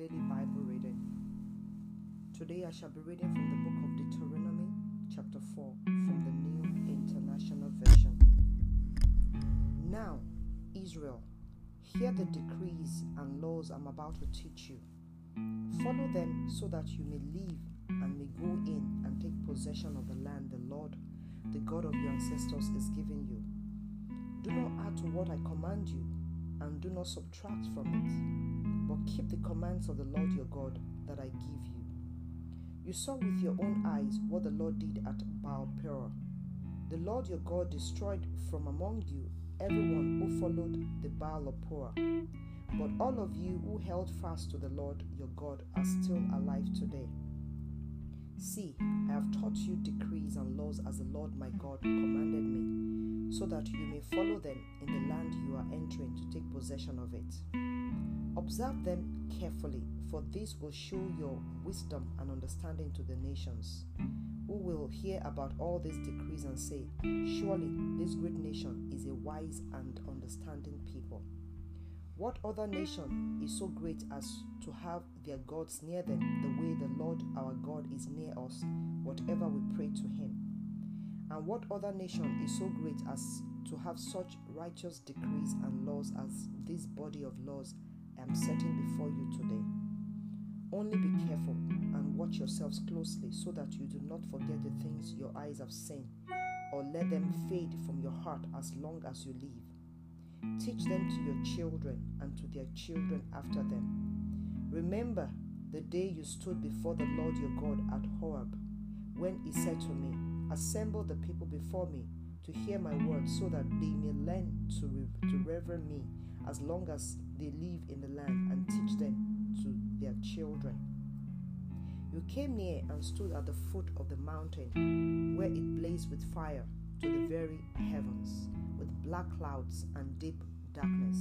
daily Bible reading. Today I shall be reading from the book of Deuteronomy, chapter 4, from the New International Version. Now, Israel, hear the decrees and laws I'm about to teach you. Follow them so that you may live and may go in and take possession of the land the Lord, the God of your ancestors, is giving you. Do not add to what I command you, and do not subtract from it, but keep the commands of the Lord your God that I give you. You saw with your own eyes what the Lord did at Baal Peor. The Lord your God destroyed from among you everyone who followed the Baal of Peor. But all of you who held fast to the Lord your God are still alive today. See, I have taught you decrees and laws as the Lord my God commanded me, so that you may follow them in the land you are entering to take possession of it. Observe them carefully, for this will show your wisdom and understanding to the nations, who will hear about all these decrees and say, Surely this great nation is a wise and understanding people. What other nation is so great as to have their gods near them the way the Lord our God is near us, whatever we pray to Him? And what other nation is so great as to have such righteous decrees and laws as this body of laws am setting before you today? Only be careful and watch yourselves closely so that you do not forget the things your eyes have seen or let them fade from your heart as long as you live. Teach them to your children and to their children after them. Remember the day you stood before the Lord your God at Horeb, when he said to me, Assemble the people before me to hear my words, so that they may learn to, re- to me as long as they live in the land, and teach them to their children. You came near and stood at the foot of the mountain, where it blazed with fire to the very heavens with black clouds and deep darkness.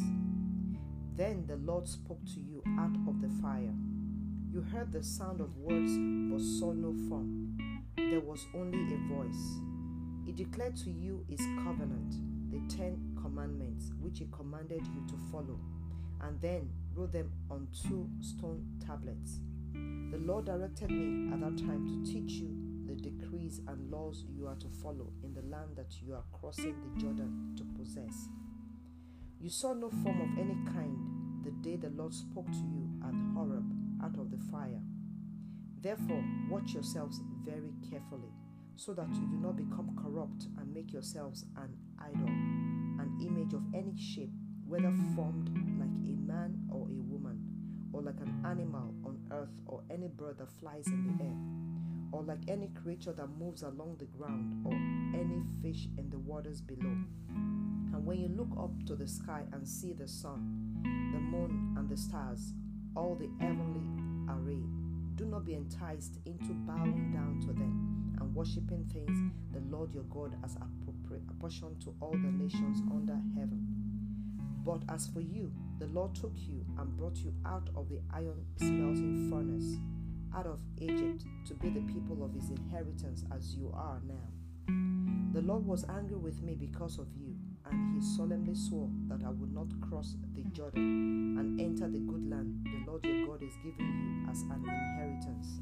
Then the Lord spoke to you out of the fire. You heard the sound of words but saw no form. There was only a voice. He declared to you his covenant, the Ten Commandments, which he commanded you to follow, and then wrote them on two stone tablets. The Lord directed me at that time to teach you the decrees and laws you are to follow in the land that you are crossing the Jordan to possess. You saw no form of any kind the day the Lord spoke to you at Horeb out of the fire. Therefore, watch yourselves very carefully, so that you do not become corrupt and make yourselves an idol, image of any shape, whether formed like a man or a woman, or like an animal on earth, or any bird that flies in the air or like any creature that moves along the ground, or any fish in the waters below. And when you look up to the sky and see the sun, the moon, and the stars, all the heavenly array, do not be enticed into bowing down to them and worshipping things the Lord your God has apportioned to all the nations under heaven. But as for you, the Lord took you and brought you out of the iron smelting furnace out of Egypt to be the people of his inheritance as you are now. The Lord was angry with me because of you, and he solemnly swore that I would not cross the Jordan and enter the good land the Lord your God is giving you as an inheritance.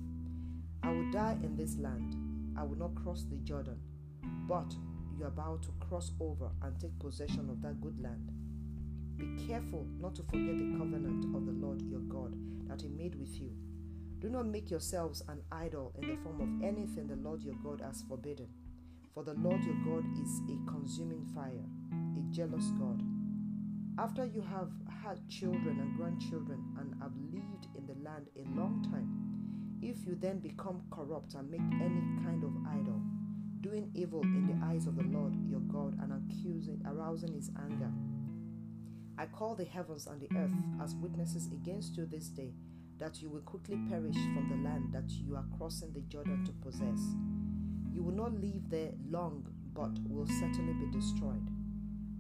I will die in this land, I will not cross the Jordan, but you are about to cross over and take possession of that good land. Be careful not to forget the covenant of the Lord your God that he made with you do not make yourselves an idol in the form of anything the Lord your God has forbidden. For the Lord your God is a consuming fire, a jealous God. After you have had children and grandchildren and have lived in the land a long time, if you then become corrupt and make any kind of idol, doing evil in the eyes of the Lord your God and accusing, arousing his anger, I call the heavens and the earth as witnesses against you this day that you will quickly perish from the land that you are crossing the Jordan to possess. You will not live there long, but will certainly be destroyed.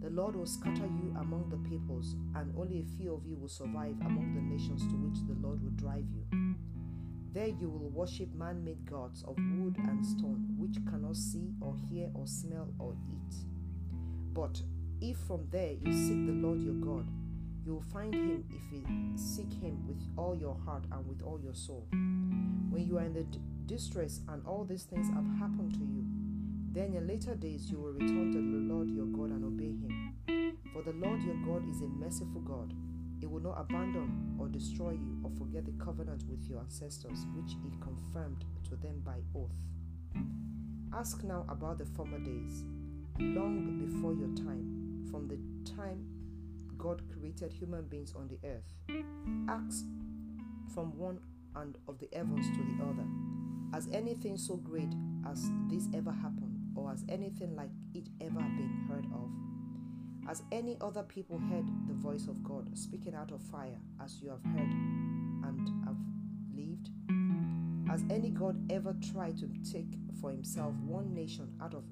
The Lord will scatter you among the peoples, and only a few of you will survive among the nations to which the Lord will drive you. There you will worship man made gods of wood and stone, which cannot see or hear or smell or eat. But if from there you seek the Lord your God, You will find him if you seek him with all your heart and with all your soul. When you are in the d- distress and all these things have happened to you, then in later days you will return to the Lord your God and obey him. For the Lord your God is a merciful God. He will not abandon or destroy you or forget the covenant with your ancestors, which he confirmed to them by oath. Ask now about the former days, long before your time, from the time God created human beings on the earth. Ask from one end of the heavens to the other. Has anything so great as this ever happened, or has anything like it ever been heard of? Has any other people heard the voice of God speaking out of fire as you have heard and have lived? Has any God ever tried to take for himself one nation out of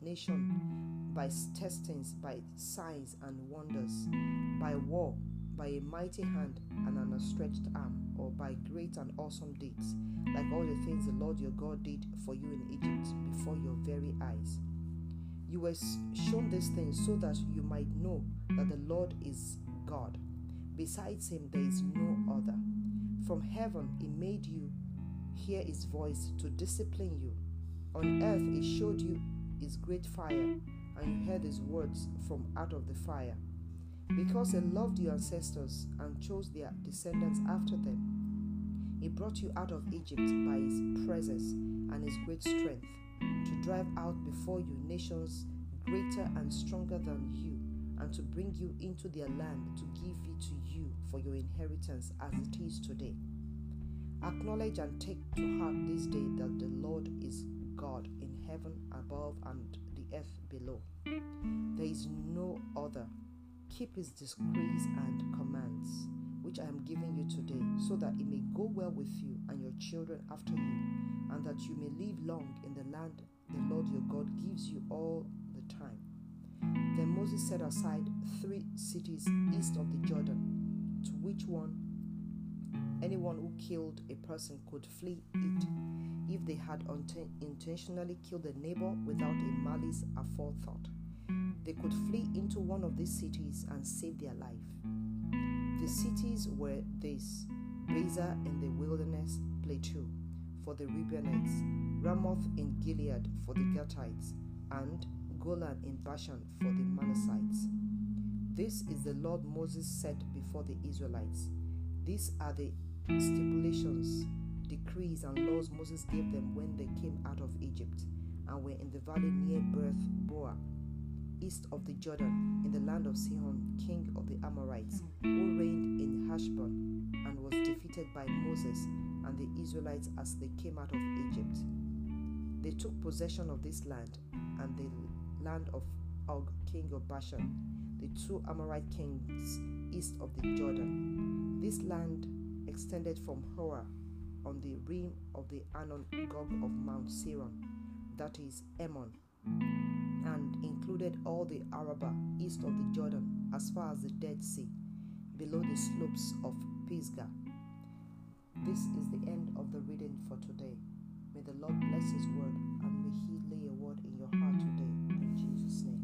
nation by testings, by signs and wonders, by war, by a mighty hand and an outstretched arm, or by great and awesome deeds, like all the things the Lord your God did for you in Egypt before your very eyes. You were shown these things so that you might know that the Lord is God. Besides him, there is no other. From heaven, he made you hear his voice to discipline you. On earth, he showed you his great fire and you heard his words from out of the fire. Because he loved your ancestors and chose their descendants after them, he brought you out of Egypt by his presence and his great strength to drive out before you nations greater and stronger than you, and to bring you into their land to give it to you for your inheritance as it is today. Acknowledge and take to heart this day that the Lord is God in heaven above and the earth below. There is no other. Keep his decrees and commands, which I am giving you today, so that it may go well with you and your children after you, and that you may live long in the land the Lord your God gives you all the time. Then Moses set aside three cities east of the Jordan, to which one anyone who killed a person could flee it if they had intentionally killed a neighbor without a malice aforethought. They could flee into one of these cities and save their life. The cities were these Bezer in the wilderness plateau for the Reubenites, Ramoth in Gilead for the Gadites, and Golan in Bashan for the Manassites. This is the Lord Moses set before the Israelites. These are the stipulations decrees and laws Moses gave them when they came out of Egypt and were in the valley near Beth Peor, east of the Jordan, in the land of Sihon, king of the Amorites, who reigned in Heshbon, and was defeated by Moses and the Israelites as they came out of Egypt. They took possession of this land and the land of Og, king of Bashan, the two Amorite kings east of the Jordan. This land extended from Hor on the rim of the Arnon Gog of Mount Seir, that is Hermon, and included all the Arabah east of the Jordan as far as the Dead Sea, below the slopes of Pisgah. This is the end of the reading for today. May the Lord bless His word and may He lay a word in your heart today. In Jesus' name.